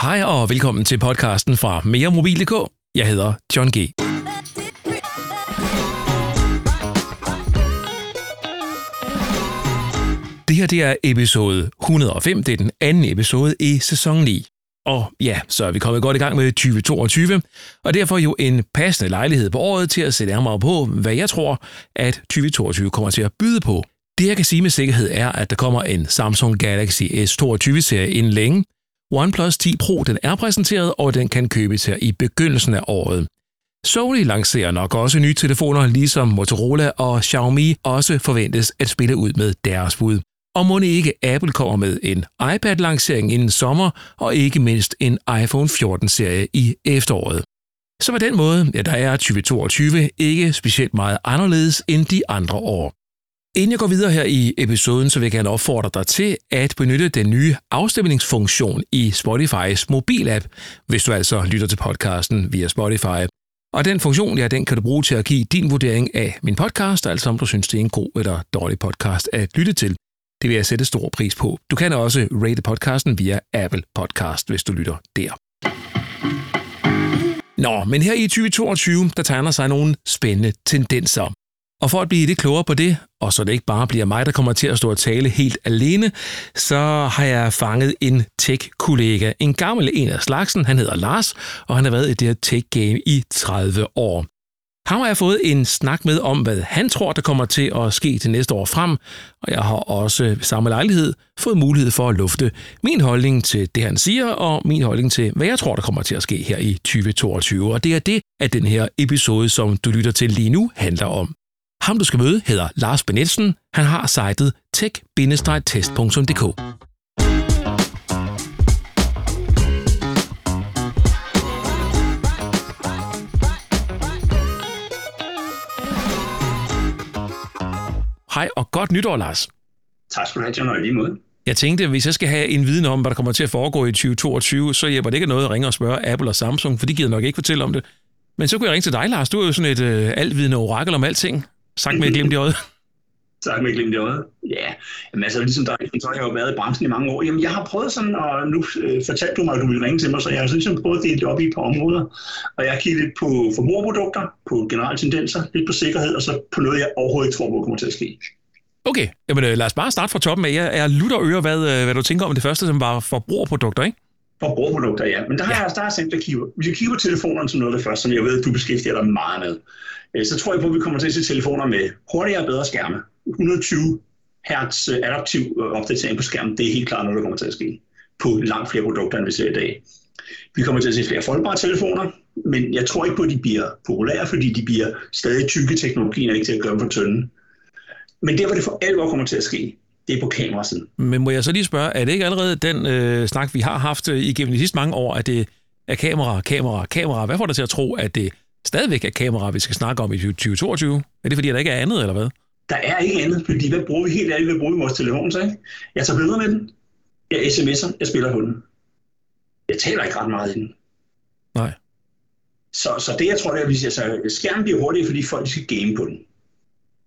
Hej og velkommen til podcasten fra meremobil.dk. Jeg hedder John G. Det her det er episode 105. Det er den anden episode i sæson 9. Og ja, så er vi kommet godt i gang med 2022, og derfor jo en passende lejlighed på året til at se nærmere på, hvad jeg tror, at 2022 kommer til at byde på. Det jeg kan sige med sikkerhed er, at der kommer en Samsung Galaxy S22-serie inden længe. OnePlus 10 Pro den er præsenteret, og den kan købes her i begyndelsen af året. Sony lancerer nok også nye telefoner, ligesom Motorola og Xiaomi også forventes at spille ud med deres bud. Og må ikke Apple kommer med en iPad-lancering inden sommer, og ikke mindst en iPhone 14-serie i efteråret. Så på den måde, ja, der er 2022 ikke specielt meget anderledes end de andre år. Inden jeg går videre her i episoden, så vil jeg gerne opfordre dig til at benytte den nye afstemningsfunktion i Spotify's mobilapp, hvis du altså lytter til podcasten via Spotify. Og den funktion, ja, den kan du bruge til at give din vurdering af min podcast, altså om du synes, det er en god eller dårlig podcast at lytte til. Det vil jeg sætte stor pris på. Du kan også rate podcasten via Apple Podcast, hvis du lytter der. Nå, men her i 2022, der tegner sig nogle spændende tendenser. Og for at blive lidt klogere på det, og så det ikke bare bliver mig, der kommer til at stå og tale helt alene, så har jeg fanget en tech-kollega. En gammel en af slagsen, han hedder Lars, og han har været i det her tech-game i 30 år. Ham har jeg fået en snak med om, hvad han tror, der kommer til at ske til næste år frem, og jeg har også ved samme lejlighed fået mulighed for at lufte min holdning til det, han siger, og min holdning til, hvad jeg tror, der kommer til at ske her i 2022. Og det er det, at den her episode, som du lytter til lige nu, handler om. Ham, du skal møde, hedder Lars Benetsen. Han har sitet tech-test.dk. Hej og godt nytår, Lars. Tak skal du have, John, og lige måde. Jeg tænkte, hvis jeg skal have en viden om, hvad der kommer til at foregå i 2022, så hjælper det ikke noget at ringe og spørge Apple og Samsung, for de gider nok ikke fortælle om det. Men så kunne jeg ringe til dig, Lars. Du er jo sådan et øh, altvidende orakel om alting. Sagt med et glimt i øjet. Sagt med et glimt i øjet. Ja, Jamen, altså ligesom dig, så har jeg jo været i branchen i mange år. Jamen, jeg har prøvet sådan, og nu øh, fortalte du mig, at du ville ringe til mig, så jeg har sådan ligesom prøvet det op i et par områder. Og jeg har kigget lidt på forbrugerprodukter, på generelle tendenser, lidt på sikkerhed, og så på noget, jeg overhovedet ikke tror, hvor kommer til at ske. Okay, Jamen, øh, lad os bare starte fra toppen af. Jeg er lutter øre, hvad, øh, hvad du tænker om det første, som var forbrugerprodukter, ikke? Forbrugerprodukter, ja. Men der har ja. jeg, der har jeg at kigge Hvis jeg kigger på telefonerne som noget af det første, som jeg ved, at du beskæftiger dig meget med, øh, så tror jeg på, at vi kommer til at se telefoner med hurtigere og bedre skærme. 120 Hz adaptiv opdatering på skærmen, det er helt klart noget, der kommer til at ske på langt flere produkter, end vi ser i dag. Vi kommer til at se flere foldbare telefoner, men jeg tror ikke på, at de bliver populære, fordi de bliver stadig tykke teknologier, ikke til at gøre dem for tynde. Men der, hvor det for alvor kommer til at ske, det er på kamerasiden. Men må jeg så lige spørge, er det ikke allerede den øh, snak, vi har haft øh, igennem de sidste mange år, at det er kamera, kamera, kamera? Hvad får dig til at tro, at det stadigvæk er kamera, vi skal snakke om i 2022? Er det fordi, der ikke er andet, eller hvad? Der er ikke andet, fordi hvad bruger vi helt ærligt, hvad bruger vi vores telefon så, ikke? Jeg tager billeder med den, jeg sms'er, jeg spiller på den. Jeg taler ikke ret meget i den. Nej. Så, så det, jeg tror, det er, at altså, skærmen bliver hurtigere, fordi folk skal game på den.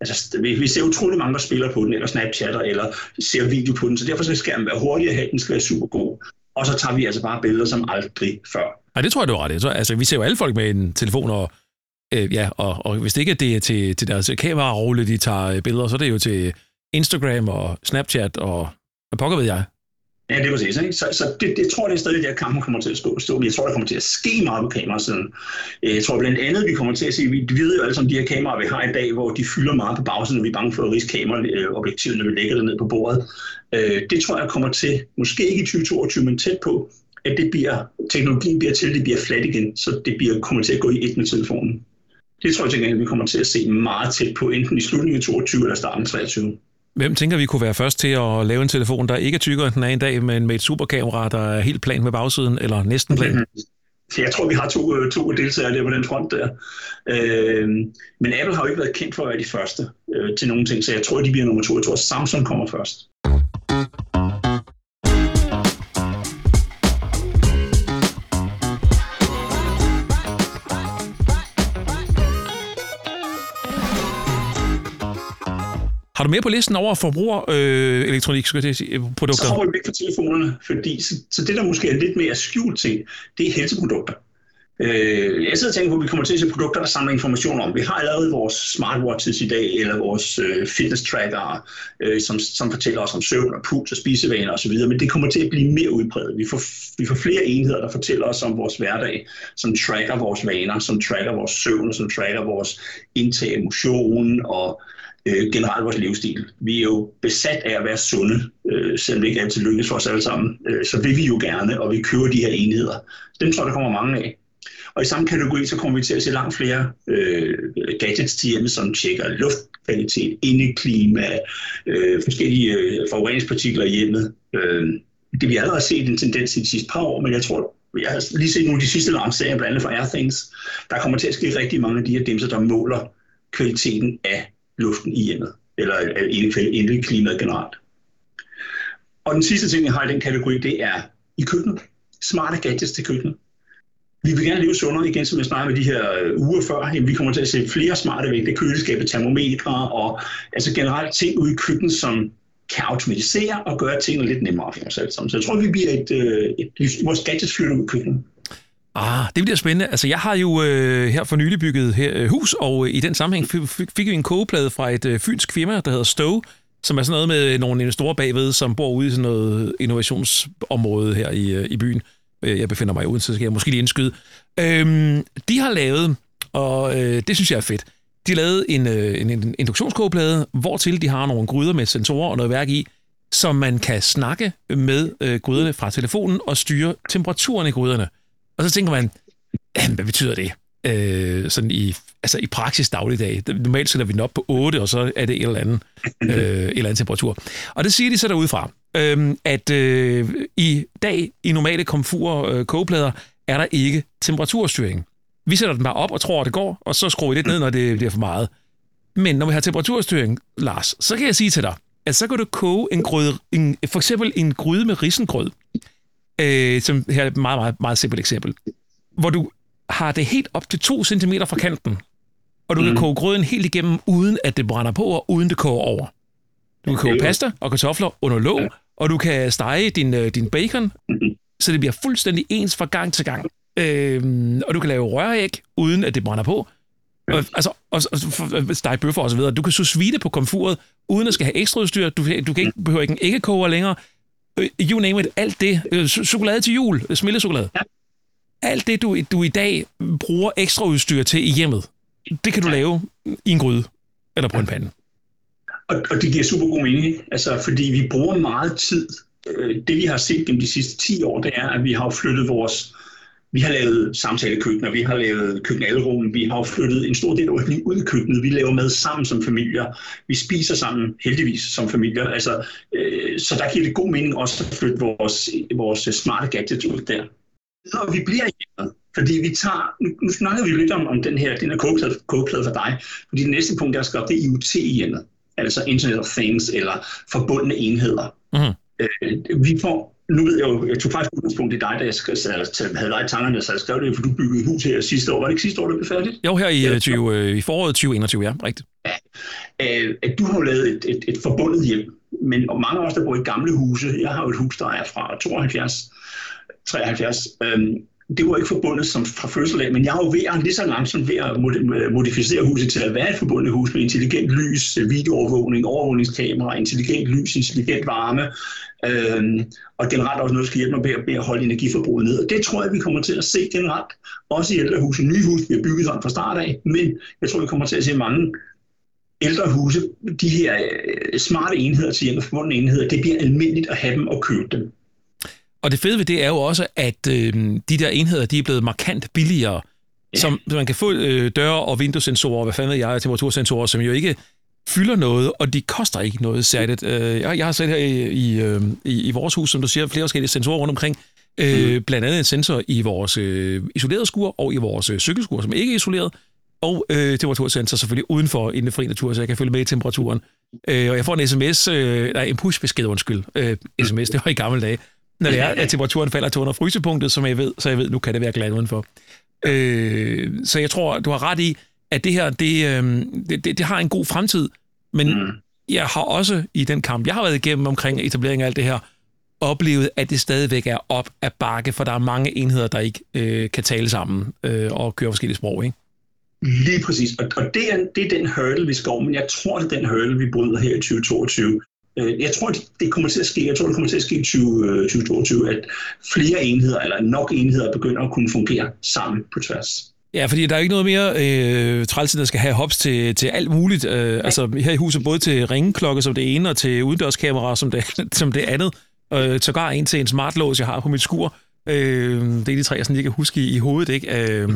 Altså, vi, vi ser utrolig mange, der spiller på den, eller snapchatter, eller ser video på den, så derfor skal skærmen være hurtigere her, den skal være super god. Og så tager vi altså bare billeder som aldrig før. Ja, det tror jeg, du har ret i. Altså, vi ser jo alle folk med en telefon, og, øh, ja, og, og hvis det ikke er det til, til deres kamerarulle, de tager øh, billeder, så er det jo til Instagram og Snapchat og hvad pokker ved jeg. Ja, det er præcis. Ikke? Så, så det, det, tror jeg, det er stadig der, kampen kommer til at stå. stå. Jeg tror, der kommer til at ske meget på kamerasiden. Øh, jeg tror blandt andet, vi kommer til at se, vi ved jo alle sammen de her kameraer, vi har i dag, hvor de fylder meget på bagsiden, og vi er bange for at riske kameraobjektivet, øh, når vi lægger det ned på bordet. Øh, det tror jeg kommer til, måske ikke i 2022, men tæt på, at det bliver, teknologien bliver til, det bliver flat igen, så det bliver, kommer til at gå i et med telefonen. Det tror jeg til gengæld, vi kommer til at se meget tæt på, enten i slutningen af 22 eller starten af 23. Hvem tænker vi kunne være først til at lave en telefon, der ikke er tykkere end den er en dag, men med et superkamera, der er helt plan med bagsiden, eller næsten plan? Mm-hmm. Jeg tror, vi har to, øh, to deltagere der på den front der. Øh, men Apple har jo ikke været kendt for at være de første øh, til nogle ting, så jeg tror, de bliver nummer to. Jeg tror, Samsung kommer først. Du mere på listen over forbruger øh, elektronik produkter? Så hopper vi væk fra telefonerne, fordi så, så det, der måske er lidt mere skjult ting, det er helseprodukter. Øh, jeg sidder og tænker på, at vi kommer til at se produkter, der samler information om. Vi har allerede vores smartwatches i dag, eller vores øh, fitness tracker, øh, som, som fortæller os om søvn og puls og spisevaner osv., men det kommer til at blive mere udbredt. Vi får, vi får flere enheder, der fortæller os om vores hverdag, som tracker vores vaner, som tracker vores søvn, som tracker vores indtag af motion og øh, generelt vores livsstil. Vi er jo besat af at være sunde, øh, selvom det ikke altid lykkes for os alle sammen. Øh, så vil vi jo gerne, og vi køber de her enheder. Dem tror jeg, der kommer mange af. Og i samme kategori, så kommer vi til at se langt flere øh, gadgets til hjemme, som tjekker luftkvalitet, indeklima, øh, forskellige øh, forureningspartikler i hjemmet. Øh, det vi har allerede set en tendens i de sidste par år, men jeg tror, jeg har lige set nogle af de sidste lanceringer, blandt andet fra Airthings, der kommer til at ske rigtig mange af de her dimser, der måler kvaliteten af luften i hjemmet, eller indeklimaet generelt. Og den sidste ting, jeg har i den kategori, det er i køkkenet. Smarte gadgets til køkkenet vi vil gerne leve sundere igen, som jeg snakkede med de her øh, uger før. Jamen, vi kommer til at se flere smarte vægte, køleskabe, termometre og altså generelt ting ude i køkkenet, som kan automatisere og gøre tingene lidt nemmere for os alle sammen. Så jeg tror, vi bliver et, et, et, et vores gadgets flytter ud i køkkenet. Ah, det bliver spændende. Altså, jeg har jo øh, her for nylig bygget her, øh, hus, og øh, i den sammenhæng fik, fik vi en kogeplade fra et øh, fynsk firma, der hedder Stowe, som er sådan noget med nogle investorer bagved, som bor ude i sådan noget innovationsområde her i, øh, i byen. Øh, jeg befinder mig i Odense, så skal jeg måske lige indskyde. Øhm, de har lavet, og øh, det synes jeg er fedt, de har lavet en, øh, en, en induktionskogeplade, hvortil de har nogle gryder med sensorer og noget værk i, som man kan snakke med øh, gryderne fra telefonen og styre temperaturen i gryderne. Og så tænker man, hvad betyder det? Øh, sådan i, altså i praksis dagligdag. Normalt sætter vi den op på 8, og så er det et eller andet, øh, et eller andet temperatur. Og det siger de så derudefra øh, at øh, i dag i normale komfur øh, kogeplader er der ikke temperaturstyring. Vi sætter den bare op og tror, at det går, og så skruer vi lidt ned, når det bliver for meget. Men når vi har temperaturstyring, Lars, så kan jeg sige til dig, at så kan du koge en gryde, en, for eksempel en gryde med risengrød, øh, som her er et meget, meget, meget simpelt eksempel, hvor du har det helt op til 2 cm fra kanten, og du mm. kan koge grøden helt igennem, uden at det brænder på, og uden det koger over. Du kan koge pasta og kartofler under låg, ja. og du kan stege din, øh, din bacon, mm-hmm. så det bliver fuldstændig ens fra gang til gang. Øhm, og du kan lave røræg, uden at det brænder på. Og, altså, og, og stege bøffer og så videre. Du kan så svide på komfuret, uden at skal have ekstra udstyr. Du, du kan ikke, mm. behøver ikke en æggekoger længere. Øh, you name it. Alt det. Øh, chokolade til jul. Smeltechokolade. Ja. Alt det, du, du i dag bruger ekstra udstyr til i hjemmet, det kan du ja. lave i en gryde eller på ja. en pande. Og, og det giver super god mening, altså, fordi vi bruger meget tid. Øh, det vi har set gennem de sidste 10 år, det er, at vi har flyttet vores... Vi har lavet samtalekøkkener, vi har lavet køkkenalrum, vi har flyttet en stor del af vores liv ud i køkkenet. Vi laver mad sammen som familier. Vi spiser sammen, heldigvis, som familier. Altså, øh, så der giver det god mening også at flytte vores, vores smarte gadgets ud der. Og vi bliver hjemme, fordi vi tager, nu, nu snakker vi lidt om, om den her, den her kogeplade, for dig, fordi det næste punkt, jeg skal op, det er IoT i hjemmet altså Internet of Things eller forbundne enheder. Mm. Øh, vi får, nu ved jeg jo, jeg tog faktisk udgangspunkt i dig, da jeg skrev, havde dig i tankerne, så jeg skrev det, for du byggede hus her sidste år. Var det ikke sidste år, det blev færdigt? Jo, her i, 20, øh, i foråret 2021, ja, rigtigt. Ja. Øh, du har jo lavet et, et, et forbundet hjem, men og mange af os, der bor i gamle huse, jeg har jo et hus, der er fra 72, 73, øhm, det var ikke forbundet som fra fødsel af, men jeg er jo ved at, lige så langsomt ved at modificere huset til at være et forbundet hus med intelligent lys, videoovervågning, overvågningskamera, intelligent lys, intelligent varme, øhm, og generelt også noget, der skal hjælpe mig med at holde energiforbruget ned. Og det tror jeg, vi kommer til at se generelt, også i ældre huse. Nye huse bliver bygget sådan fra start af, men jeg tror, vi kommer til at se mange ældre huse, de her øh, smarte enheder til hjemme forbundne enheder, det bliver almindeligt at have dem og købe dem. Og det fede ved det er jo også, at øh, de der enheder, de er blevet markant billigere. Ja. Som man kan få øh, døre- og vinduessensorer, hvad fanden ved jeg, temperatursensorer, som jo ikke fylder noget, og de koster ikke noget særligt. Øh, jeg, jeg har set her i, i, øh, i, i vores hus, som du siger, flere forskellige sensorer rundt omkring. Øh, mm. Blandt andet en sensor i vores øh, isolerede skur og i vores øh, cykelskur, som ikke er isoleret. Og øh, temperatursensor selvfølgelig uden for den fri natur, så jeg kan følge med i temperaturen. Øh, og jeg får en sms, øh, nej, en push-besked, undskyld. Øh, sms, det var i gamle dage når det er, at temperaturen falder til under frysepunktet, som jeg ved, så jeg ved, nu kan det være glad udenfor. Øh, så jeg tror, du har ret i, at det her, det, øh, det, det, det har en god fremtid, men mm. jeg har også i den kamp, jeg har været igennem omkring etablering af alt det her, oplevet, at det stadigvæk er op ad bakke, for der er mange enheder, der ikke øh, kan tale sammen øh, og køre forskellige sprog, ikke? Lige præcis, og, og det, er, det er den hurdle, vi skal over, men jeg tror, det er den hurdle, vi bryder her i 2022. Øh, jeg tror, det kommer til at ske, jeg tror, det kommer til at ske i 20, 2022, at flere enheder, eller nok enheder, begynder at kunne fungere sammen på tværs. Ja, fordi der er ikke noget mere øh, træls, der skal have hops til, til alt muligt. Øh, altså her i huset både til ringeklokke som det ene, og til udendørskamera som det, som det andet. Øh, sågar en til en smartlås, jeg har på mit skur. Øh, det er de tre, jeg sådan lige kan huske i, i hovedet. Ikke? Øh,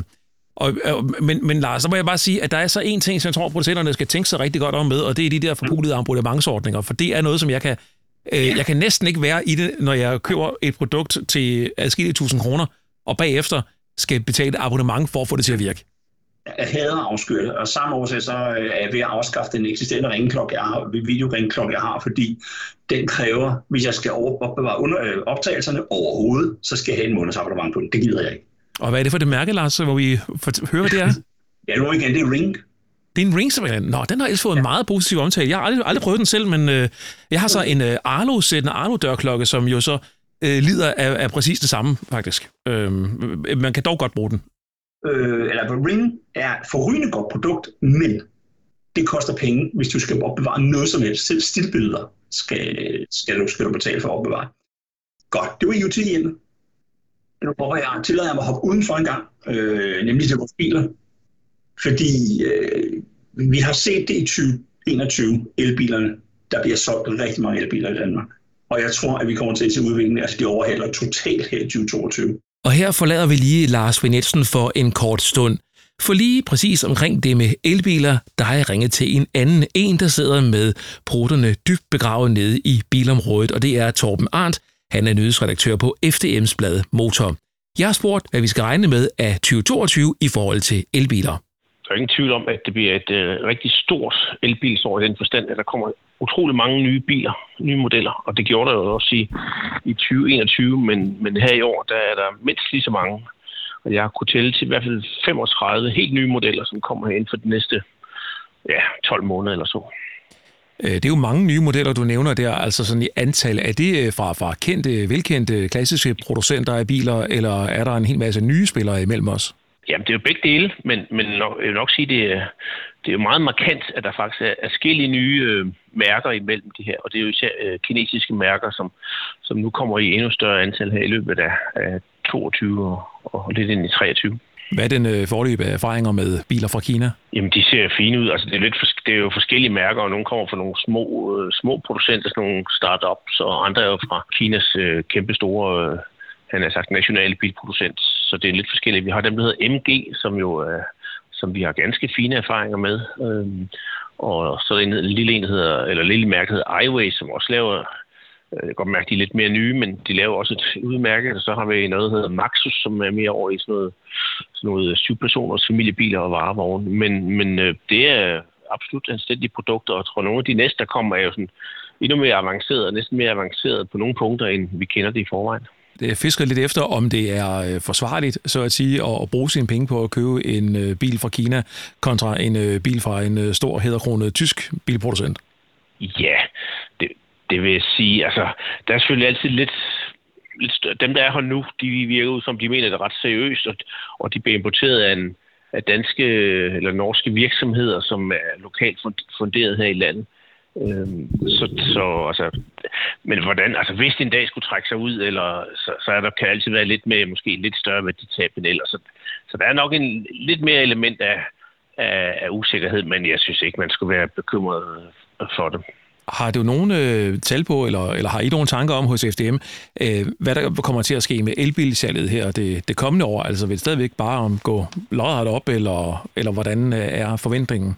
og, men, men Lars, så må jeg bare sige, at der er så en ting, som jeg tror, producenterne skal tænke sig rigtig godt om med, og det er de der forpulede abonnementsordninger, for det er noget, som jeg kan, øh, jeg kan næsten ikke være i det, når jeg køber et produkt til adskillige tusind kroner, og bagefter skal betale abonnement for at få det til at virke. Jeg hader afskyr og samme årsag så er jeg ved at afskaffe den eksisterende ringklokke, jeg har, videoringklokke, jeg har, fordi den kræver, hvis jeg skal opbevare under, øh, optagelserne overhovedet, så skal jeg have en måneds abonnement på den. Det gider jeg ikke. Og hvad er det for det mærke, Lars, hvor vi får høre, hvad det er? ja, nu igen, det er Ring. Det er en Ring, simpelthen. Nå, den har ellers fået ja. en meget positiv omtale. Jeg har aldrig, aldrig prøvet den selv, men øh, jeg har så en øh, Arlo-sæt, en Arlo-dørklokke, som jo så øh, lider af, af præcis det samme, faktisk. Øh, man kan dog godt bruge den. Øh, eller Ring er forrygende godt produkt, men det koster penge, hvis du skal opbevare noget som helst. Selv stillbilleder skal, skal, du, skal du betale for at opbevare. Godt, det var UTI'en nu prøver jeg, tillader jeg mig at hoppe udenfor en gang, øh, nemlig til vores biler. Fordi øh, vi har set det i 2021, elbilerne. Der bliver solgt rigtig mange elbiler i Danmark. Og jeg tror, at vi kommer til at se udviklingen, altså de overhaler totalt her i 2022. Og her forlader vi lige Lars Vinetsen for en kort stund. For lige præcis omkring det med elbiler, der har jeg ringet til en anden en, der sidder med proterne dybt begravet nede i bilområdet, og det er Torben Arndt, han er nyhedsredaktør på FDM's blad Motor. Jeg har spurgt, hvad vi skal regne med af 2022 i forhold til elbiler. Der er ingen tvivl om, at det bliver et øh, rigtig stort elbilsår i den forstand, at der kommer utrolig mange nye biler, nye modeller, og det gjorde der jo også i, i 2021, men, men her i år, der er der mindst lige så mange. Og jeg har kunnet tælle til i hvert fald 35 helt nye modeller, som kommer her ind for de næste ja, 12 måneder eller så. Øh, det er jo mange nye modeller, du nævner der, altså sådan i antal. Er det øh, fra, fra kendte, velkendte, klassiske producenter af biler, eller er der en hel masse nye spillere imellem os? Jamen, det er jo begge dele, men, men nok, jeg vil nok sige, det er, det er jo meget markant, at der faktisk er forskellige nye øh, mærker imellem de her, og det er jo især øh, kinesiske mærker, som, som nu kommer i endnu større antal her i løbet af, af 22 og, og lidt ind i 23. Hvad er den øh, erfaringer med biler fra Kina? Jamen, de ser fine ud. Altså, det, er lidt for, det er jo forskellige mærker, og nogle kommer fra nogle små, øh, små producenter, sådan nogle startups, og andre er jo fra Kinas øh, kæmpe store, øh, han har sagt, nationale bilproducent. Så det er lidt forskelligt. Vi har dem, der hedder MG, som jo øh, som vi har ganske fine erfaringer med. Øh, og så er der en lille en, der hedder, eller lille mærke, der hedder iWay, som også laver jeg kan godt mærke, at de er lidt mere nye, men de laver også et udmærke. Så har vi noget, der hedder Maxus, som er mere over i sådan noget, sådan noget syv-personers familiebiler og varevogne. Men, men øh, det er absolut anstændige produkter, og jeg tror, nogle af de næste, der kommer, er jo sådan endnu mere avanceret, og næsten mere avanceret på nogle punkter, end vi kender det i forvejen. Det fisker lidt efter, om det er øh, forsvarligt, så at sige, at bruge sine penge på at købe en øh, bil fra Kina kontra en bil fra en stor, hedderkronet tysk bilproducent. Ja, det, vil sige, altså, der er selvfølgelig altid lidt, lidt større. dem, der er her nu, de virker ud som, de mener det ret seriøst, og, og de bliver importeret af, en, af danske eller norske virksomheder, som er lokalt funderet her i landet. Øhm, så, så altså, men hvordan, altså hvis de en dag skulle trække sig ud, eller så, så er der kan altid være lidt med, måske lidt større værditab end ellers. Så, så der er nok en lidt mere element af, af, af usikkerhed, men jeg synes ikke, man skulle være bekymret for det. Har du nogen øh, tal på, eller, eller har I nogen tanker om hos FDM, øh, hvad der kommer til at ske med elbilsalget her det, det kommende år? Altså vil det stadigvæk bare om gå lodret op, eller, eller hvordan øh, er forventningen?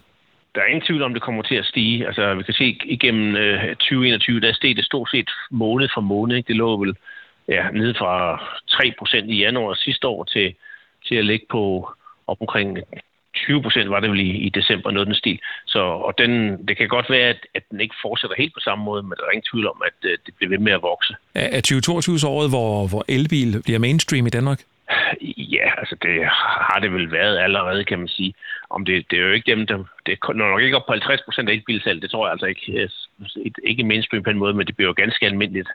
Der er ingen tvivl om, det kommer til at stige. Altså, vi kan se igennem øh, 2021, der steg det stort set måned for måned. Ikke? Det lå vel ja, ned fra 3% i januar sidste år til, til at ligge på op omkring 20 procent var det vel i, i december, noget den stil. Så, og den, det kan godt være, at, at den ikke fortsætter helt på samme måde, men der er ingen tvivl om, at uh, det bliver ved med at vokse. Er 2022 året, hvor, hvor elbil bliver mainstream i Danmark? Ja, altså det har det vel været allerede, kan man sige. Om det, det er jo ikke dem, der... Det når nok ikke op på 50 procent af elbilsalg, det tror jeg altså ikke. Yes. ikke mindst på en måde, men det bliver jo ganske almindeligt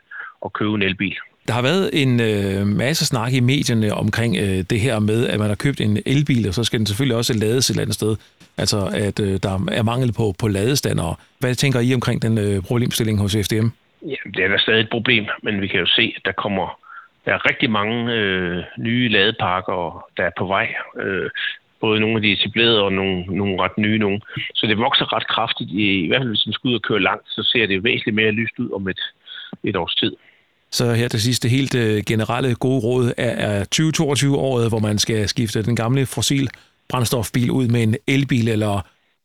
at købe en elbil. Der har været en øh, masse snak i medierne omkring øh, det her med, at man har købt en elbil, og så skal den selvfølgelig også lades et eller andet sted. Altså, at øh, der er mangel på, på ladestander. Hvad tænker I omkring den øh, problemstilling hos FDM? Ja, det er da stadig et problem, men vi kan jo se, at der kommer der er rigtig mange øh, nye ladeparker, der er på vej. Øh, både nogle af de etablerede og nogle, nogle ret nye nogle. Så det vokser ret kraftigt. I, I hvert fald hvis man skal ud og køre langt, så ser det væsentligt mere lyst ud om et, et års tid. Så her til sidst, det helt øh, generelle gode råd er, 2022-året, hvor man skal skifte den gamle fossil brændstofbil ud med en elbil, eller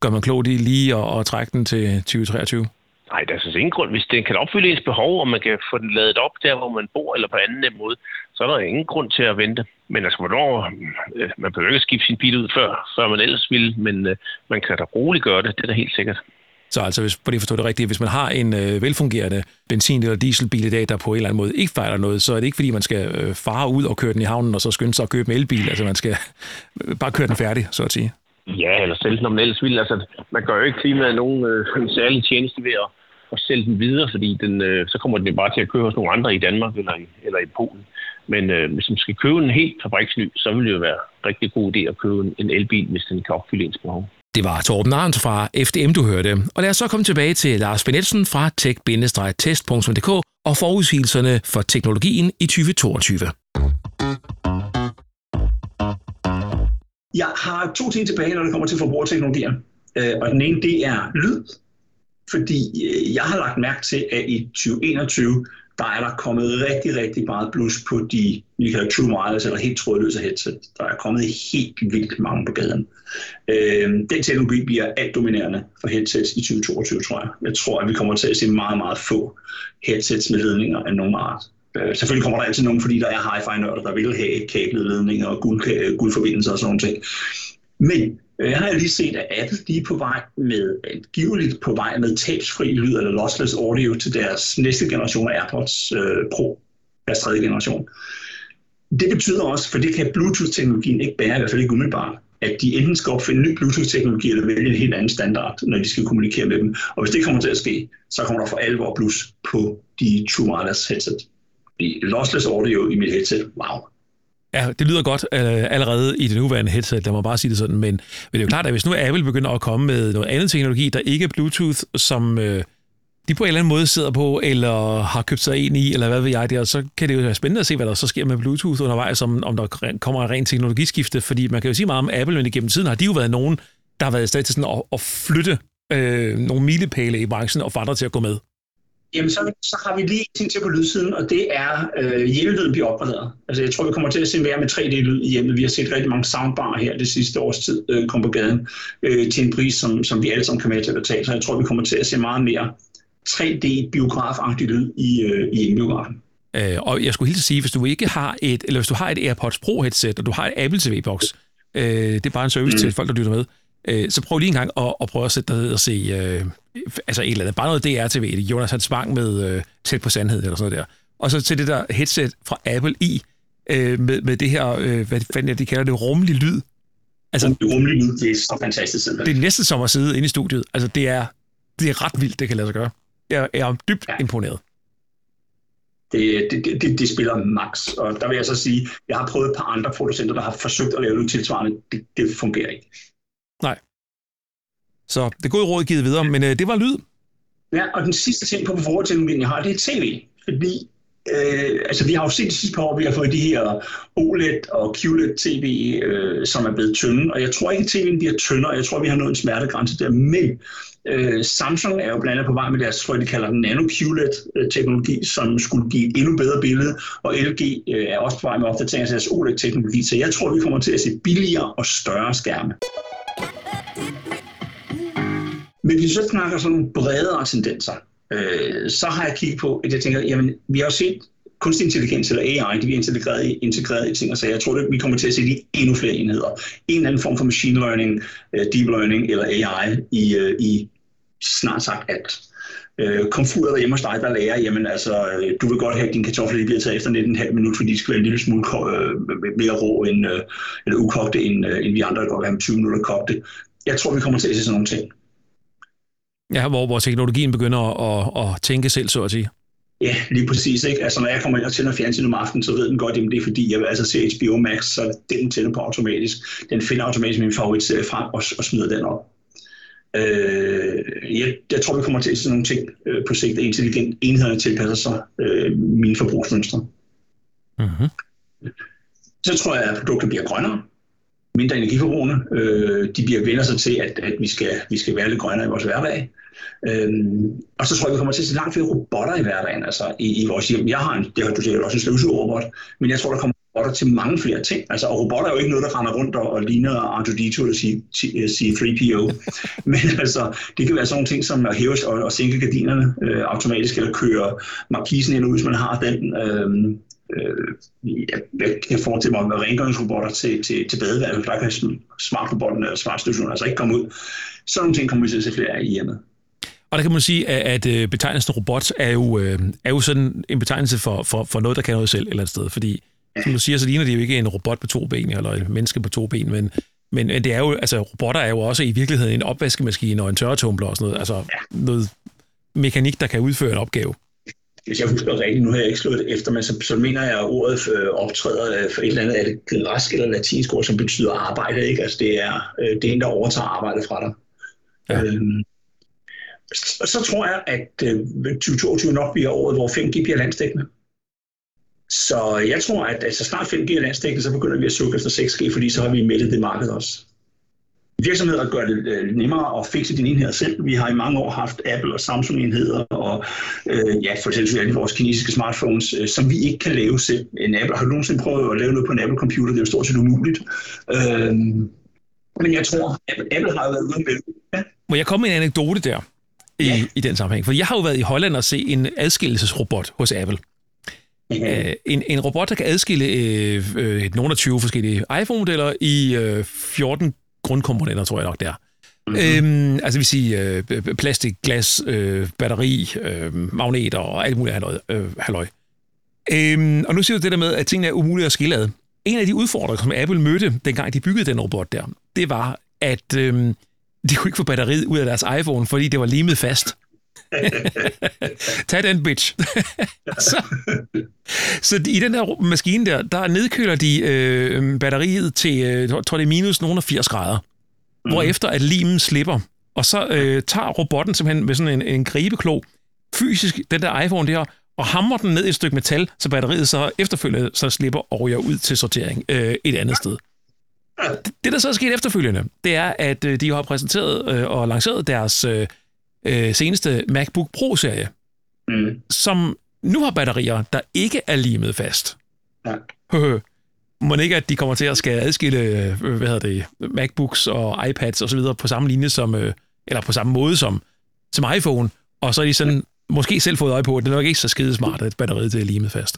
gør man klogt i lige at, at trække den til 2023? Nej, der er sådan ingen grund. Hvis den kan opfylde ens behov, og man kan få den ladet op der, hvor man bor, eller på anden nem måde, så er der ingen grund til at vente. Men altså, hvornår, øh, man behøver ikke skifte sin bil ud før, før man ellers vil, men øh, man kan da roligt gøre det, det er da helt sikkert. Så altså, hvis, for det forstår det rigtigt, hvis man har en øh, velfungerende benzin- eller dieselbil i dag, der på en eller anden måde ikke fejler noget, så er det ikke fordi, man skal øh, fare ud og køre den i havnen, og så skynde sig at købe en elbil. Altså, man skal øh, bare køre den færdig, så at sige. Ja, eller selv når man ellers vil. Altså, man gør jo ikke klimaet nogen øh, særlig tjeneste ved at, at sælge den videre, fordi den, øh, så kommer den bare til at køre hos nogle andre i Danmark eller i, eller i Polen. Men øh, hvis man skal købe en helt fabriksny, så vil det jo være rigtig god idé at købe en, en elbil, hvis den kan opfylde ens behov. Det var Torben Arndt fra FDM, du hørte. Og lad os så komme tilbage til Lars Benetsen fra tech-test.dk og forudsigelserne for teknologien i 2022. Jeg har to ting tilbage, når det kommer til forbrugerteknologier. Øh, og den ene, det er lyd. Fordi øh, jeg har lagt mærke til, at i 2021, der er der kommet rigtig, rigtig meget plus på de, vi kalder true wireless eller helt trådløse headset. Der er kommet helt vildt mange på gaden. Øh, den teknologi bliver alt dominerende for headsets i 2022, tror jeg. Jeg tror, at vi kommer til at se meget, meget få headsets med ledninger af nogen art. Øh, selvfølgelig kommer der altid nogen, fordi der er hi-fi-nørder, der vil have kablede ledninger og guld, øh, guldforbindelser og sådan noget. ting. Men Øh, jeg har lige set, at Apple de er på vej med, angiveligt på vej med tabsfri lyd eller lossless audio til deres næste generation af AirPods øh, Pro, deres tredje generation. Det betyder også, for det kan Bluetooth-teknologien ikke bære, i hvert fald ikke umiddelbart, at de enten skal opfinde ny Bluetooth-teknologi eller vælge en helt anden standard, når de skal kommunikere med dem. Og hvis det kommer til at ske, så kommer der for alvor plus på de True Wireless headset. Lossless audio i mit headset, wow, Ja, det lyder godt øh, allerede i det nuværende headset, lad mig bare sige det sådan, men, men det er jo klart, at hvis nu Apple begynder at komme med noget andet teknologi, der ikke er Bluetooth, som øh, de på en eller anden måde sidder på, eller har købt sig ind i, eller hvad ved jeg der, så kan det jo være spændende at se, hvad der så sker med Bluetooth undervejs, om, om der kommer en ren teknologiskifte, fordi man kan jo sige meget om Apple, men igennem tiden har de jo været nogen, der har været i stand til sådan at, at flytte øh, nogle milepæle i branchen og få andre til at gå med. Jamen, så, så har vi lige ting til på lydsiden, og det er øh, hjemmelyden bliver opgraderet. Altså, jeg tror, vi kommer til at se mere med 3D-lyd i hjemmet. Vi har set rigtig mange soundbar her det sidste års tid øh, komme på gaden øh, til en pris, som, som vi alle sammen kan med til at betale. Så jeg tror, vi kommer til at se meget mere 3D-biografagtig lyd i, øh, i hjemmebiografen. Øh, og jeg skulle helt sige, hvis du ikke har et, eller hvis du har et AirPods Pro headset, og du har et Apple TV-box, øh, det er bare en service mm. til folk, der lytter med, øh, så prøv lige en gang at, at prøve at sætte dig ned og se øh, altså et eller andet, bare noget DR-TV, Jonas Hans Bang med øh, tæt på sandhed eller sådan noget der. Og så til det der headset fra Apple i, øh, med, med det her, øh, hvad fanden de kalder det, rummelig lyd. Altså, det rummelige lyd, det er så fantastisk. Simpelthen. Det er næsten som at sidde inde i studiet. Altså, det er, det er ret vildt, det kan lade sig gøre. Jeg, jeg er dybt ja. imponeret. Det, det, det, det spiller max. Og der vil jeg så sige, jeg har prøvet et par andre producenter, der har forsøgt at lave noget tilsvarende. Det, det fungerer ikke. Nej. Så det gode råd givet videre, men øh, det var lyd. Ja, og den sidste ting på forholdsteknologien, jeg har, det er tv. Fordi øh, altså, vi har jo set de sidste par år, vi har fået de her OLED og QLED-tv, øh, som er blevet tynde. Og jeg tror ikke, at tv'en bliver tyndere. Jeg tror, vi har nået en smertegrænse der. Men øh, Samsung er jo blandt andet på vej med deres, tror jeg, de kalder den nano QLED-teknologi, øh, som skulle give et endnu bedre billede. Og LG øh, er også på vej med opdatering af deres OLED-teknologi. Så jeg tror, vi kommer til at se billigere og større skærme. Men hvis vi så snakker sådan nogle bredere tendenser, øh, så har jeg kigget på, at jeg tænker, jamen, vi har jo set kunstig intelligens eller AI, de bliver integreret i, integreret i ting og så Jeg tror, at vi kommer til at se de endnu flere enheder. En eller anden form for machine learning, øh, deep learning eller AI i, øh, i snart sagt alt. Uh, komfuret derhjemme hos dig, der lærer, jamen altså, du vil godt have, at dine kartofler bliver taget efter 19,5 minutter, fordi de skal være en lille smule øh, mere rå end, øh, eller ukogte, end, øh, end vi andre, der godt vil have 20 minutter kogte. Jeg tror, vi kommer til at se sådan nogle ting. Ja, hvor, hvor teknologien begynder at, at tænke selv, så at sige. Ja, lige præcis. Ikke? Altså, når jeg kommer ind og tænder fjernsyn om aftenen, så ved den godt, at det er fordi, jeg vil altså se HBO Max, så den tænder på automatisk. Den finder automatisk min favoritserie frem og, og smider den op. Øh, jeg, jeg tror, vi kommer til at se nogle ting øh, på sigt, intelligent enhederne tilpasser sig øh, mine forbrugsmønstre. Mm-hmm. Så tror jeg, at produkter bliver grønnere, mindre energiforbrugende. Øh, de bliver vendt sig til, at, at vi, skal, vi skal være lidt grønnere i vores hverdag. Øhm, og så tror jeg, vi kommer til at se langt flere robotter i hverdagen, altså i, i vores hjem. Jeg har en, det har du sikkert også en støvsugerrobot, men jeg tror, der kommer robotter til mange flere ting. Altså, og robotter er jo ikke noget, der render rundt og, og ligner R2-D2 eller C3PO. men altså, det kan være sådan nogle ting som at hæve og, og sænke gardinerne øh, automatisk, eller køre markisen ind ud, hvis man har den. Øh, øh, jeg kan forestille mig med rengøringsrobotter til, til, til badeværelset, der kan smartrobotten eller smartstøvsugeren altså ikke komme ud. Sådan nogle ting kommer vi til at se flere af i hjemmet. Og der kan man sige, at, at øh, betegnelsen robot er jo, øh, er jo sådan en betegnelse for, for, for noget, der kan noget selv et eller andet sted. Fordi, som du siger, så ligner det jo ikke en robot på to ben, eller et menneske på to ben, men, men det er jo, altså, robotter er jo også i virkeligheden en opvaskemaskine og en tørretumbler og sådan noget. Altså noget mekanik, der kan udføre en opgave hvis jeg husker rigtigt, nu har jeg ikke slået det efter, men så, så mener jeg, at ordet øh, optræder for et eller andet af det græsk eller latinsk ord, som betyder arbejde. Ikke? Altså det er, øh, det er en, der overtager arbejdet fra dig. Ja. Øhm, så, så tror jeg, at øh, 2022 nok bliver året, hvor 5G bliver landstækkende. Så jeg tror, at altså, snart 5G er landstækkende, så begynder vi at sukke efter 6G, fordi så har vi mættet det marked også virksomheder gør det øh, nemmere at fikse dine enheder selv. Vi har i mange år haft Apple og Samsung enheder, og øh, ja, for eksempel alle vores kinesiske smartphones, øh, som vi ikke kan lave selv. En Apple, har du nogensinde prøvet at lave noget på en Apple computer? Det er jo stort set umuligt. Øh, men jeg tror, at Apple har været ude med ja. Må jeg komme med en anekdote der i, ja. i den sammenhæng? For jeg har jo været i Holland og se en adskillelsesrobot hos Apple. Mm-hmm. en, en robot, der kan adskille øh, øh, nogle af 20 forskellige iPhone-modeller i øh, 14 grundkomponenter, tror jeg nok, det er. Mm-hmm. Øhm, altså vi sige øh, plastik, glas, øh, batteri, øh, magneter og alt muligt halløj. Øh, halløj. Øhm, og nu siger du det der med, at tingene er umulige at skille ad. En af de udfordringer, som Apple mødte, dengang de byggede den robot der, det var, at øh, de kunne ikke få batteriet ud af deres iPhone, fordi det var limet fast. Tag den, bitch. så, så i den her maskine der, der nedkøler de øh, batteriet til, øh, tror det er minus nogle 80 grader, mm. hvorefter at limen slipper. Og så øh, tager robotten simpelthen med sådan en, en gribeklo, fysisk den der iPhone der, og hamrer den ned i et stykke metal, så batteriet så efterfølgende så slipper og ryger ud til sortering øh, et andet sted. Det, der så er sket efterfølgende, det er, at øh, de har præsenteret øh, og lanceret deres øh, øh, seneste MacBook Pro-serie, mm. som nu har batterier, der ikke er limet fast. Ja. Må ikke, at de kommer til at skal adskille øh, hvad hedder det, MacBooks og iPads og så videre på samme linje som, øh, eller på samme måde som, som iPhone, og så er de sådan ja. måske selv fået øje på, at det er nok ikke så skide smart, at batteriet er limet fast.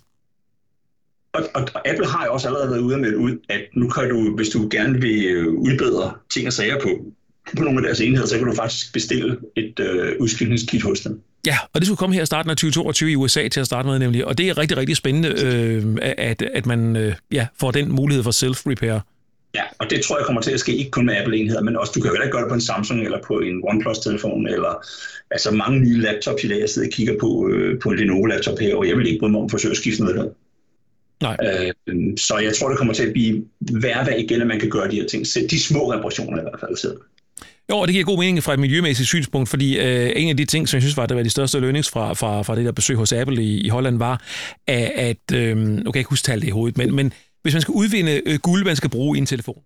Og, og, og Apple har jo også allerede været ude med ud, at nu kan du, hvis du gerne vil øh, udbedre ting og sager på, på nogle af deres enheder, så kan du faktisk bestille et øh, udskiftningskit hos dem. Ja, og det skulle komme her i starten af 2022 i USA til at starte med nemlig, og det er rigtig, rigtig spændende, øh, at, at man øh, ja, får den mulighed for self-repair. Ja, og det tror jeg kommer til at ske ikke kun med Apple-enheder, men også, du kan jo ikke gøre det på en Samsung eller på en OnePlus-telefon, eller altså mange nye laptops i dag, jeg sidder og kigger på, øh, på en Lenovo-laptop her, og jeg vil ikke bryde mig om at forsøge at skifte noget der. Nej. Øh, så jeg tror, det kommer til at blive hverdag igen, at man kan gøre de her ting. De små reparationer i hvert fald selv. Jo, og det giver god mening fra et miljømæssigt synspunkt, fordi øh, en af de ting, som jeg synes var, der var de største lønnings fra, fra, fra det der besøg hos Apple i, i Holland, var, at, at øh, okay, jeg kan ikke huske tallet i hovedet, men, men hvis man skal udvinde øh, guld, man skal bruge i en telefon,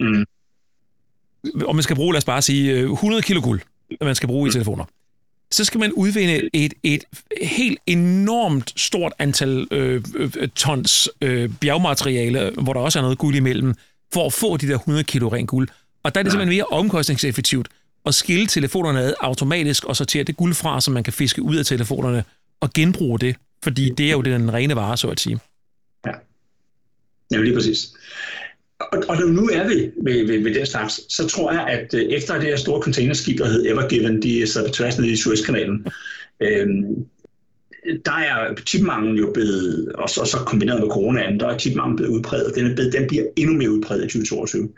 mm. og man skal bruge, lad os bare sige, 100 øh, kilo guld, man skal bruge mm. i telefoner, så skal man udvinde et, et helt enormt stort antal øh, øh, tons øh, bjergmateriale, hvor der også er noget guld imellem, for at få de der 100 kilo ren guld. Og der er det simpelthen mere omkostningseffektivt at skille telefonerne ad automatisk og sortere det guld fra, som man kan fiske ud af telefonerne og genbruge det, fordi det er jo den rene vare, så at sige. Ja, ja lige præcis. Og, og nu er vi ved, ved, ved den slags, så tror jeg, at øh, efter det her store containerskib, der hed Evergiven, de sad på tværs ned i Suezkanalen, øhm, der er chipmanglen jo blevet, og så, så kombineret med coronaen, der er chipmanglen blevet udpræget. Den, er blevet, den bliver endnu mere udpræget i 2022.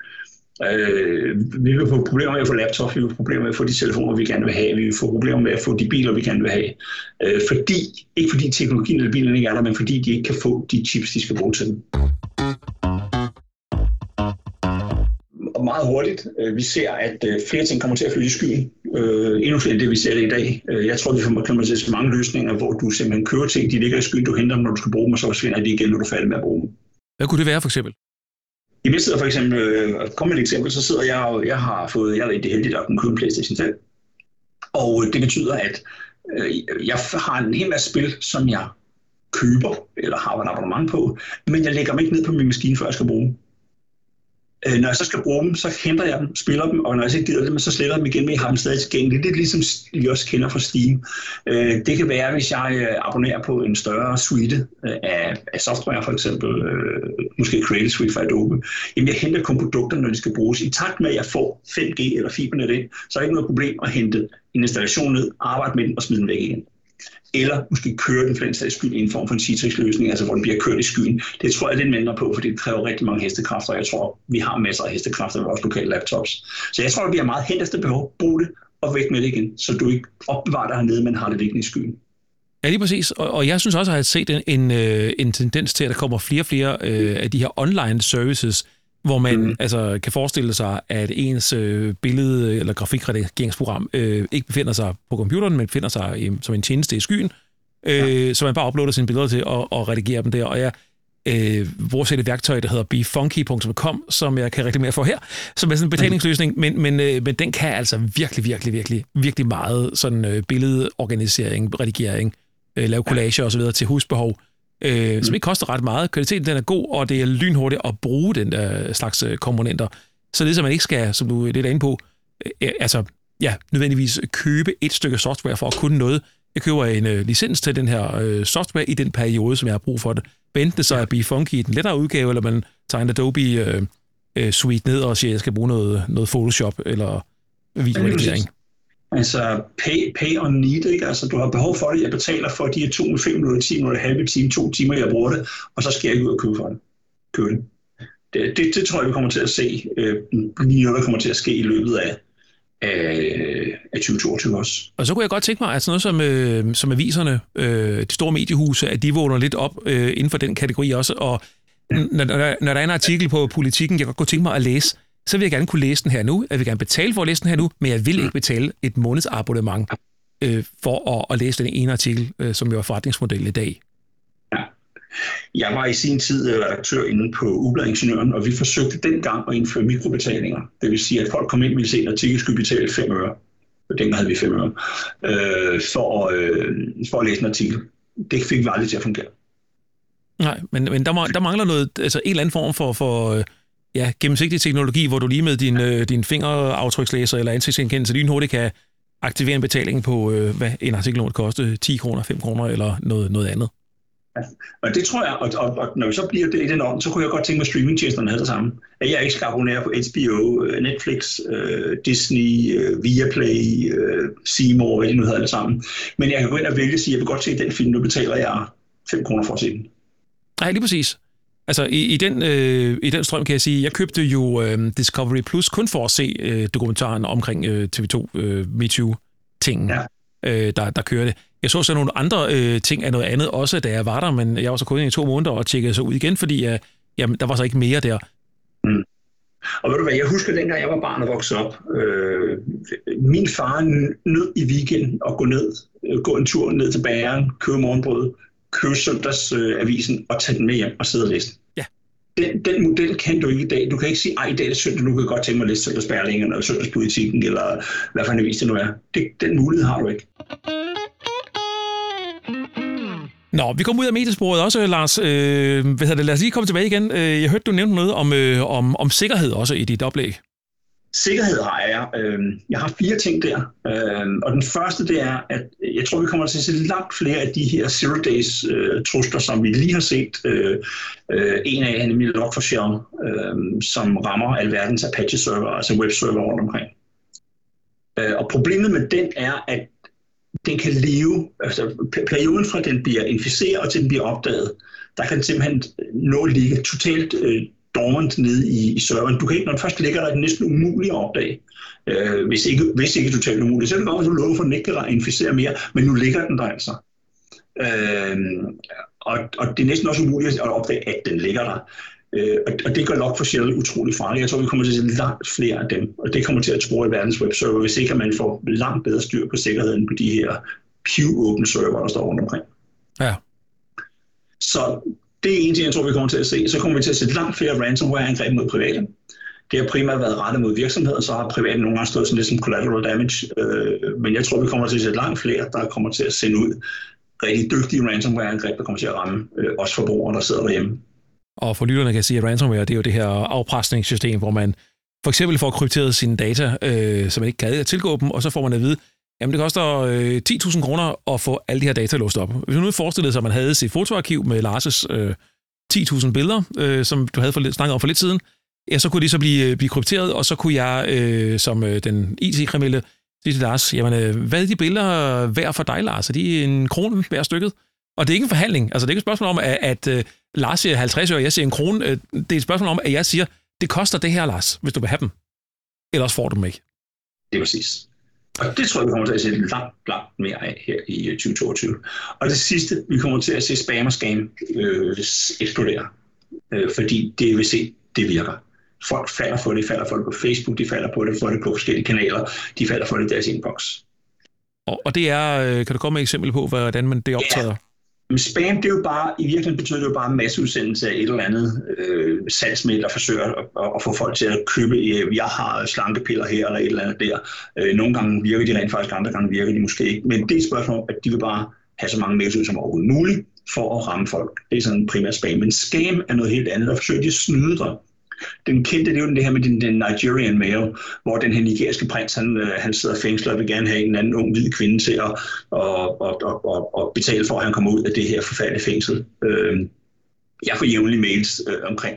Øh, vi vil få problemer med at få laptops, vi vil få problemer med at få de telefoner, vi gerne vil have, vi vil få problemer med at få de biler, vi gerne vil have. Øh, fordi, ikke fordi teknologien eller bilerne ikke er der, men fordi de ikke kan få de chips, de skal bruge til dem. Og meget hurtigt, øh, vi ser, at øh, flere ting kommer til at flytte i skyen. Øh, endnu flere end det, vi ser det i dag. Øh, jeg tror, vi kommer til at se mange løsninger, hvor du simpelthen kører ting, de ligger i skyen, du henter dem, når du skal bruge dem, og så forsvinder de igen, når du er færdig med at bruge dem. Hvad kunne det være for eksempel? I mit sidder for eksempel, øh, kom med et eksempel, så sidder jeg og jeg har fået, jeg er rigtig heldig at kunne købe Playstation 5. Og øh, det betyder, at øh, jeg har en hel masse spil, som jeg køber, eller har et abonnement på, men jeg lægger dem ikke ned på min maskine, før jeg skal bruge dem. Øh, når jeg så skal bruge dem, så henter jeg dem, spiller dem, og når jeg så gider dem, så sletter jeg dem igen, men jeg har dem stadig tilgængeligt. Det er ligesom vi også kender fra Steam. Øh, det kan være, hvis jeg øh, abonnerer på en større suite øh, af, af software, for eksempel øh, måske Creative Suite fra Adobe. Jamen, jeg henter kun produkter, når de skal bruges. I takt med, at jeg får 5G eller fibernet ind, så er det ikke noget problem at hente en installation ned, arbejde med den og smide den væk igen eller måske køre den for den sags skyld i en form for en Citrix-løsning, altså hvor den bliver kørt i skyen. Det tror jeg lidt mindre på, for det kræver rigtig mange hestekræfter, og jeg tror, vi har masser af hestekræfter i vores lokale laptops. Så jeg tror, det bliver meget henteste behov. Brug det og væk med det igen, så du ikke opbevarer det hernede, men har det liggende i skyen. Ja, lige præcis. Og, og jeg synes også, at jeg har set en, en, øh, en tendens til, at der kommer flere og flere øh, af de her online services, hvor man mm. altså, kan forestille sig, at ens øh, billede- eller grafikredigeringsprogram øh, ikke befinder sig på computeren, men befinder sig i, som en tjeneste i skyen, øh, ja. så man bare uploader sine billeder til og, og redigerer dem der. Og jeg øh, bruger et værktøj, der hedder befunky.com, som jeg kan reklamere for her, som er sådan en betalingsløsning, mm. men, men, øh, men den kan altså virkelig, virkelig, virkelig, virkelig meget sådan øh, billedorganisering, redigering, øh, lave collage osv. til husbehov øh, mm. som ikke koster ret meget. Kvaliteten den er god, og det er lynhurtigt at bruge den der slags øh, komponenter. Så det, som man ikke skal, som du er lidt inde på, øh, altså, ja, nødvendigvis købe et stykke software for at kunne noget. Jeg køber en øh, licens til den her øh, software i den periode, som jeg har brug for det. Det så er BeFunky i den lettere udgave, eller man tager en Adobe øh, øh, suite ned og siger, at jeg skal bruge noget, noget Photoshop eller videoredigering. Altså pay, pay on need, ikke? Altså du har behov for det, jeg betaler for de her 2 5 minutter, 10 minutter, halve time, to timer, jeg bruger det, og så skal jeg ikke ud og købe for det. Købe det. Det, det, det tror jeg, vi kommer til at se, øh, lige noget, der kommer til at ske i løbet af, af, af 2022 også. Og så kunne jeg godt tænke mig, at sådan noget som, øh, som aviserne, øh, de store mediehuse, at de vågner lidt op øh, inden for den kategori også, og når, når, når der er en artikel på politikken, jeg godt kunne tænke mig at læse, så vil jeg gerne kunne læse den her nu. Jeg vil gerne betale for at læse den her nu, men jeg vil ikke betale et månedsabonnement øh, for at, at læse den ene artikel, øh, som jo er forretningsmodel i dag. Ja. Jeg var i sin tid øh, redaktør inde på Ubladingeniøren, og vi forsøgte dengang at indføre mikrobetalinger. Det vil sige, at folk kom ind, og ville se en artikel, skulle betale 5 øre. Dengang havde vi 5 øre. Øh, for, øh, for at læse en artikel. Det fik vi aldrig til at fungere. Nej, men, men der, der mangler noget, altså en eller anden form for, for øh, ja, gennemsigtig teknologi, hvor du lige med din, øh, din fingeraftrykslæser eller ansigtsgenkendelse lynhurtigt kan aktivere en betaling på, øh, hvad en artikel måtte koste, 10 kroner, 5 kroner eller noget, noget andet. Ja, og det tror jeg, og, og, og når vi så bliver det i den ånd, så kunne jeg godt tænke mig, at streamingtjenesterne havde det samme. At jeg ikke skal abonnere på HBO, øh, Netflix, uh, Disney, uh, Viaplay, uh, Seymour, hvad de nu hedder alle sammen. Men jeg kan gå ind og vælge og sige, at jeg vil godt se den film, nu betaler jeg 5 kroner for at se den. Nej, lige præcis. Altså, i, i, den, øh, i den strøm kan jeg sige, jeg købte jo øh, Discovery Plus kun for at se øh, dokumentaren omkring øh, TV2 øh, MeToo-tingen, ja. øh, der, der kørte. Jeg så så nogle andre øh, ting af noget andet også, da jeg var der, men jeg var så kun i to måneder og tjekkede så ud igen, fordi øh, jamen, der var så ikke mere der. Mm. Og ved du hvad, jeg husker dengang jeg var barn og voksede op, øh, min far nød i weekenden at gå ned, øh, gå en tur ned til bageren, købe morgenbrød, købe søndagsavisen øh, og tage den med hjem og sidde og læse Ja. Den, den model kan du ikke i dag. Du kan ikke sige, ej, i dag er søndag, nu kan jeg godt tænke mig at læse søndagsbærlingen eller søndagspolitikken, eller hvad for en avis det nu er. Det, den mulighed har du ikke. Nå, vi kommer ud af mediesporet også, Lars. Øh, hvad det? Lad os lige komme tilbage igen. Øh, jeg hørte, du nævnte noget om, øh, om, om sikkerhed også i dit oplæg. Sikkerhed har jeg. Øh, jeg har fire ting der. Øh, og den første, det er, at jeg tror, vi kommer til at se langt flere af de her zero days øh, trusler, som vi lige har set. Øh, øh en af nemlig Log4Shell, øh, som rammer alverdens Apache-server, altså web-server rundt omkring. Øh, og problemet med den er, at den kan leve, altså perioden fra den bliver inficeret og til den bliver opdaget, der kan den simpelthen nå ligge totalt øh, dormant nede i, i serveren. Du kan ikke, når det først ligger der, er det næsten umuligt at opdage. Øh, hvis, ikke, hvis ikke totalt umuligt. Så det godt, at du lukker for, at den ikke kan inficere mere, men nu ligger den der altså. Øh, og, og det er næsten også umuligt at opdage, at den ligger der. Øh, og det gør Log4Shell utrolig farligt. Jeg tror, vi kommer til at se langt flere af dem, og det kommer til at spore i verdens webserver, hvis ikke man får langt bedre styr på sikkerheden på de her pew-åbne server, der står rundt omkring. Ja. Så det er en ting, jeg tror, vi kommer til at se. Så kommer vi til at se langt flere ransomware-angreb mod private. Det har primært været rettet mod virksomheder, så har private nogle gange stået sådan lidt som collateral damage. Øh, men jeg tror, vi kommer til at se langt flere, der kommer til at sende ud rigtig dygtige ransomware-angreb, der kommer til at ramme øh, os forbrugere, der sidder derhjemme. Og for lytterne kan jeg sige, at ransomware det er jo det her afpresningssystem, hvor man for eksempel får krypteret sine data, øh, så man ikke kan tilgå dem, og så får man at vide, jamen det koster øh, 10.000 kroner at få alle de her data låst op. Hvis man nu forestillede sig, at man havde sit fotoarkiv med Lars' øh, 10.000 billeder, øh, som du havde for, snakket om for lidt siden, ja, så kunne de så blive, øh, blive krypteret, og så kunne jeg øh, som øh, den IT-kriminelle sige til Lars, jamen øh, hvad er de billeder værd for dig, Lars? Er de en krone hver stykket? Og det er ikke en forhandling. Altså, det er ikke et spørgsmål om, at, at øh, Lars siger 50 øre, og jeg siger en krone. Øh, det er et spørgsmål om, at jeg siger, det koster det her, Lars, hvis du vil have dem. Ellers får du dem ikke. Det er præcis. Og det tror jeg, vi kommer til at se langt, langt mere af her i 2022. Og det sidste, vi kommer til at se spam og scam øh, eksplodere. Øh, fordi det vil se, det virker. Folk falder for det, de falder for det på Facebook, de falder på det, for det på forskellige kanaler, de falder for det i deres inbox. Og, og det er, øh, kan du komme med et eksempel på, hvordan man det optager? Ja. Men spam, det er jo bare, i virkeligheden betyder det jo bare masseudsendelse af et eller andet øh, salgsmiddel, der forsøger at, at, få folk til at købe, øh, jeg har slankepiller her eller et eller andet der. Øh, nogle gange virker de rent faktisk, andre gange virker de måske ikke. Men det er et spørgsmål at de vil bare have så mange mails ud som overhovedet muligt for at ramme folk. Det er sådan primært spam. Men scam er noget helt andet, der forsøger de at snyde dig den kendte, det er jo det her med den, den Nigerian male, hvor den her nigeriske prins, han, øh, han sidder fængslet og vil gerne have en anden ung hvid kvinde til at og, og, og, og, og betale for, at han kommer ud af det her forfærdelige fængsel. Øh, jeg får jævnlige mails øh, omkring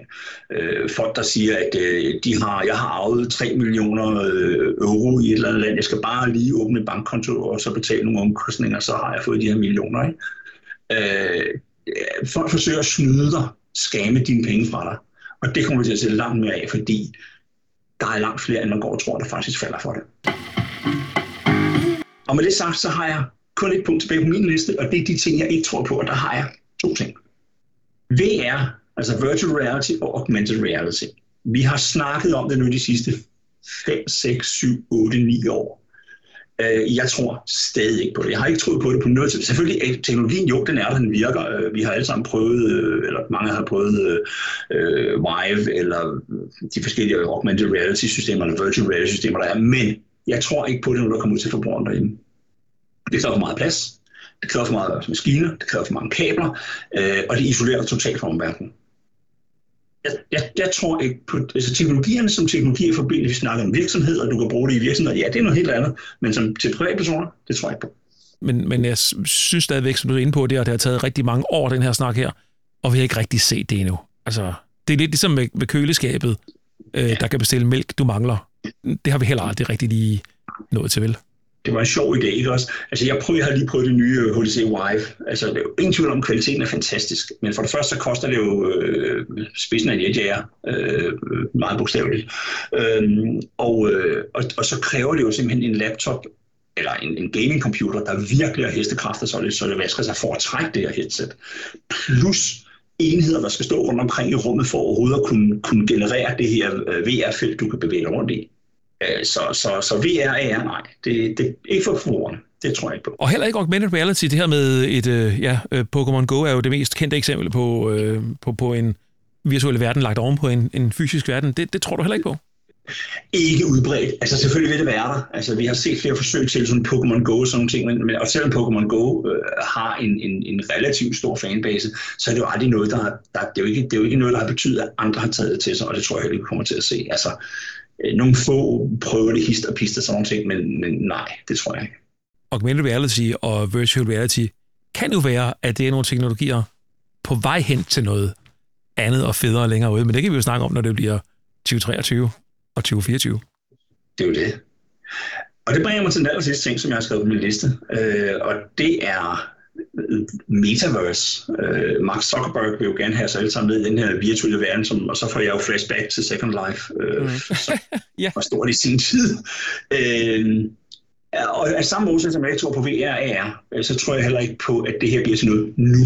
øh, folk, der siger, at øh, de har, jeg har arvet 3 millioner øh, euro i et eller andet land. Jeg skal bare lige åbne en bankkonto og så betale nogle omkostninger, så har jeg fået de her millioner. Ikke? Øh, folk forsøger at snyde dig, skamme dine penge fra dig. Og det kommer vi til at se langt mere af, fordi der er langt flere, end man går og tror, der faktisk falder for det. Og med det sagt, så har jeg kun et punkt tilbage på min liste, og det er de ting, jeg ikke tror på, og der har jeg to ting. VR, altså virtual reality og augmented reality. Vi har snakket om det nu de sidste 5, 6, 7, 8, 9 år. Øh, jeg tror stadig ikke på det. Jeg har ikke troet på det på noget tidspunkt. Selvfølgelig er teknologien, jo, den er der, den virker. Øh, vi har alle sammen prøvet, øh, eller mange har prøvet øh, Vive, eller de forskellige augmented reality-systemer, eller virtual reality-systemer, der er. Men jeg tror ikke på det, når der kommer ud til forbrugeren derhjemme. Det kræver for meget plads. Det kræver for meget maskiner, det kræver for mange kabler, øh, og det isolerer totalt fra omverdenen jeg, jeg, jeg tror ikke på, altså teknologierne som teknologi for bil, vi snakker om virksomheder, du kan bruge det i virksomheder, ja, det er noget helt andet, men som til privatpersoner, det tror jeg ikke på. Men, men jeg synes stadigvæk, som du er inde på, det, og det har taget rigtig mange år, den her snak her, og vi har ikke rigtig set det endnu. Altså, det er lidt ligesom med, med køleskabet, øh, der kan bestille mælk, du mangler. Det har vi heller aldrig rigtig lige nået til, vel? Det var en sjov idé, ikke også? Altså, jeg, prøver, jeg har lige prøvet det nye øh, HTC Vive. Altså, det er jo ingen tvivl om, kvaliteten er fantastisk. Men for det første, så koster det jo øh, spidsen af en jetjager, øh, meget bogstaveligt. Øhm, og, øh, og, og så kræver det jo simpelthen en laptop, eller en, en gaming computer, der virkelig har hestekræfter, så det, så det vasker sig for at trække det her headset. Plus enheder, der skal stå rundt omkring i rummet for overhovedet at kunne, kunne generere det her øh, VR-felt, du kan bevæge dig rundt i. Øh, så, så, så VR er nej. Det, det er ikke for forbrugerne. Det tror jeg ikke på. Og heller ikke augmented reality. Det her med et, øh, ja, øh, Pokémon Go er jo det mest kendte eksempel på, på, på en virtuel verden lagt oven på en, en fysisk verden. Det, det tror du heller ikke på? Ikke udbredt. Altså selvfølgelig vil det være der. Altså vi har set flere forsøg til sådan Pokémon Go og sådan nogle ting, men, men og selvom Pokémon Go øh, har en, en, en relativt stor fanbase, så er det jo aldrig noget, der, der det, er jo ikke, det er jo ikke noget, der har betydet, at andre har taget det til sig, og det tror jeg heller ikke, vi kommer til at se. Altså nogle få prøver det hist og pist og sådan ting, men, men nej, det tror jeg ikke. Augmented reality og virtual reality kan jo være, at det er nogle teknologier på vej hen til noget andet og federe længere ude, men det kan vi jo snakke om, når det bliver 2023 og 2024. Det er jo det. Og det bringer mig til den aller sidste ting, som jeg har skrevet på min liste, øh, og det er metaverse. Uh, Mark Zuckerberg vil jo gerne have os alle sammen med i den her virtuelle verden, som, og så får jeg jo flashback til Second Life, uh, mm. så, yeah. var stort i sin tid. Uh, og af samme årsag, som jeg tror på VR AR, så tror jeg heller ikke på, at det her bliver til noget nu.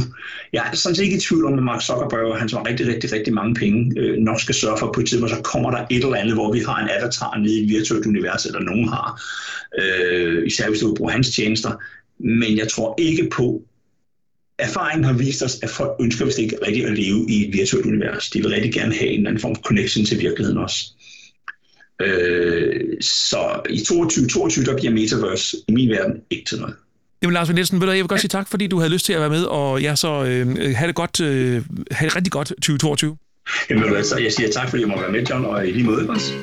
Jeg er sådan set ikke i tvivl om, at Mark Zuckerberg han som har rigtig, rigtig, rigtig mange penge, øh, nok skal sørge for på et tidspunkt, så kommer der et eller andet, hvor vi har en avatar nede i et virtuelt univers, eller nogen har, øh, især hvis du vil bruge hans tjenester. Men jeg tror ikke på, erfaringen har vist os, at folk ønsker vist ikke rigtig at leve i et virtuelt univers. De vil rigtig gerne have en eller anden form for connection til virkeligheden også. Øh, så i 2022, der bliver Metaverse i min verden ikke til noget. Jamen Lars Nielsen, jeg vil godt sige tak, fordi du havde lyst til at være med, og jeg så øh, have det godt, øh, have det rigtig godt 2022. Jamen altså, jeg siger tak, fordi jeg må være med, John, og i lige måde også.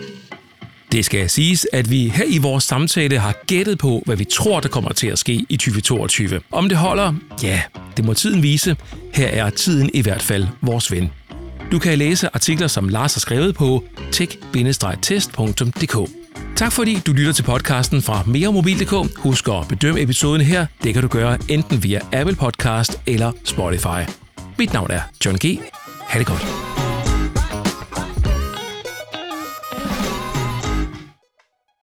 Det skal siges, at vi her i vores samtale har gættet på, hvad vi tror, der kommer til at ske i 2022. Om det holder? Ja, det må tiden vise. Her er tiden i hvert fald vores ven. Du kan læse artikler, som Lars har skrevet på tech-test.dk. Tak fordi du lytter til podcasten fra meremobil.dk. Husk at bedømme episoden her. Det kan du gøre enten via Apple Podcast eller Spotify. Mit navn er John G. Ha' det godt.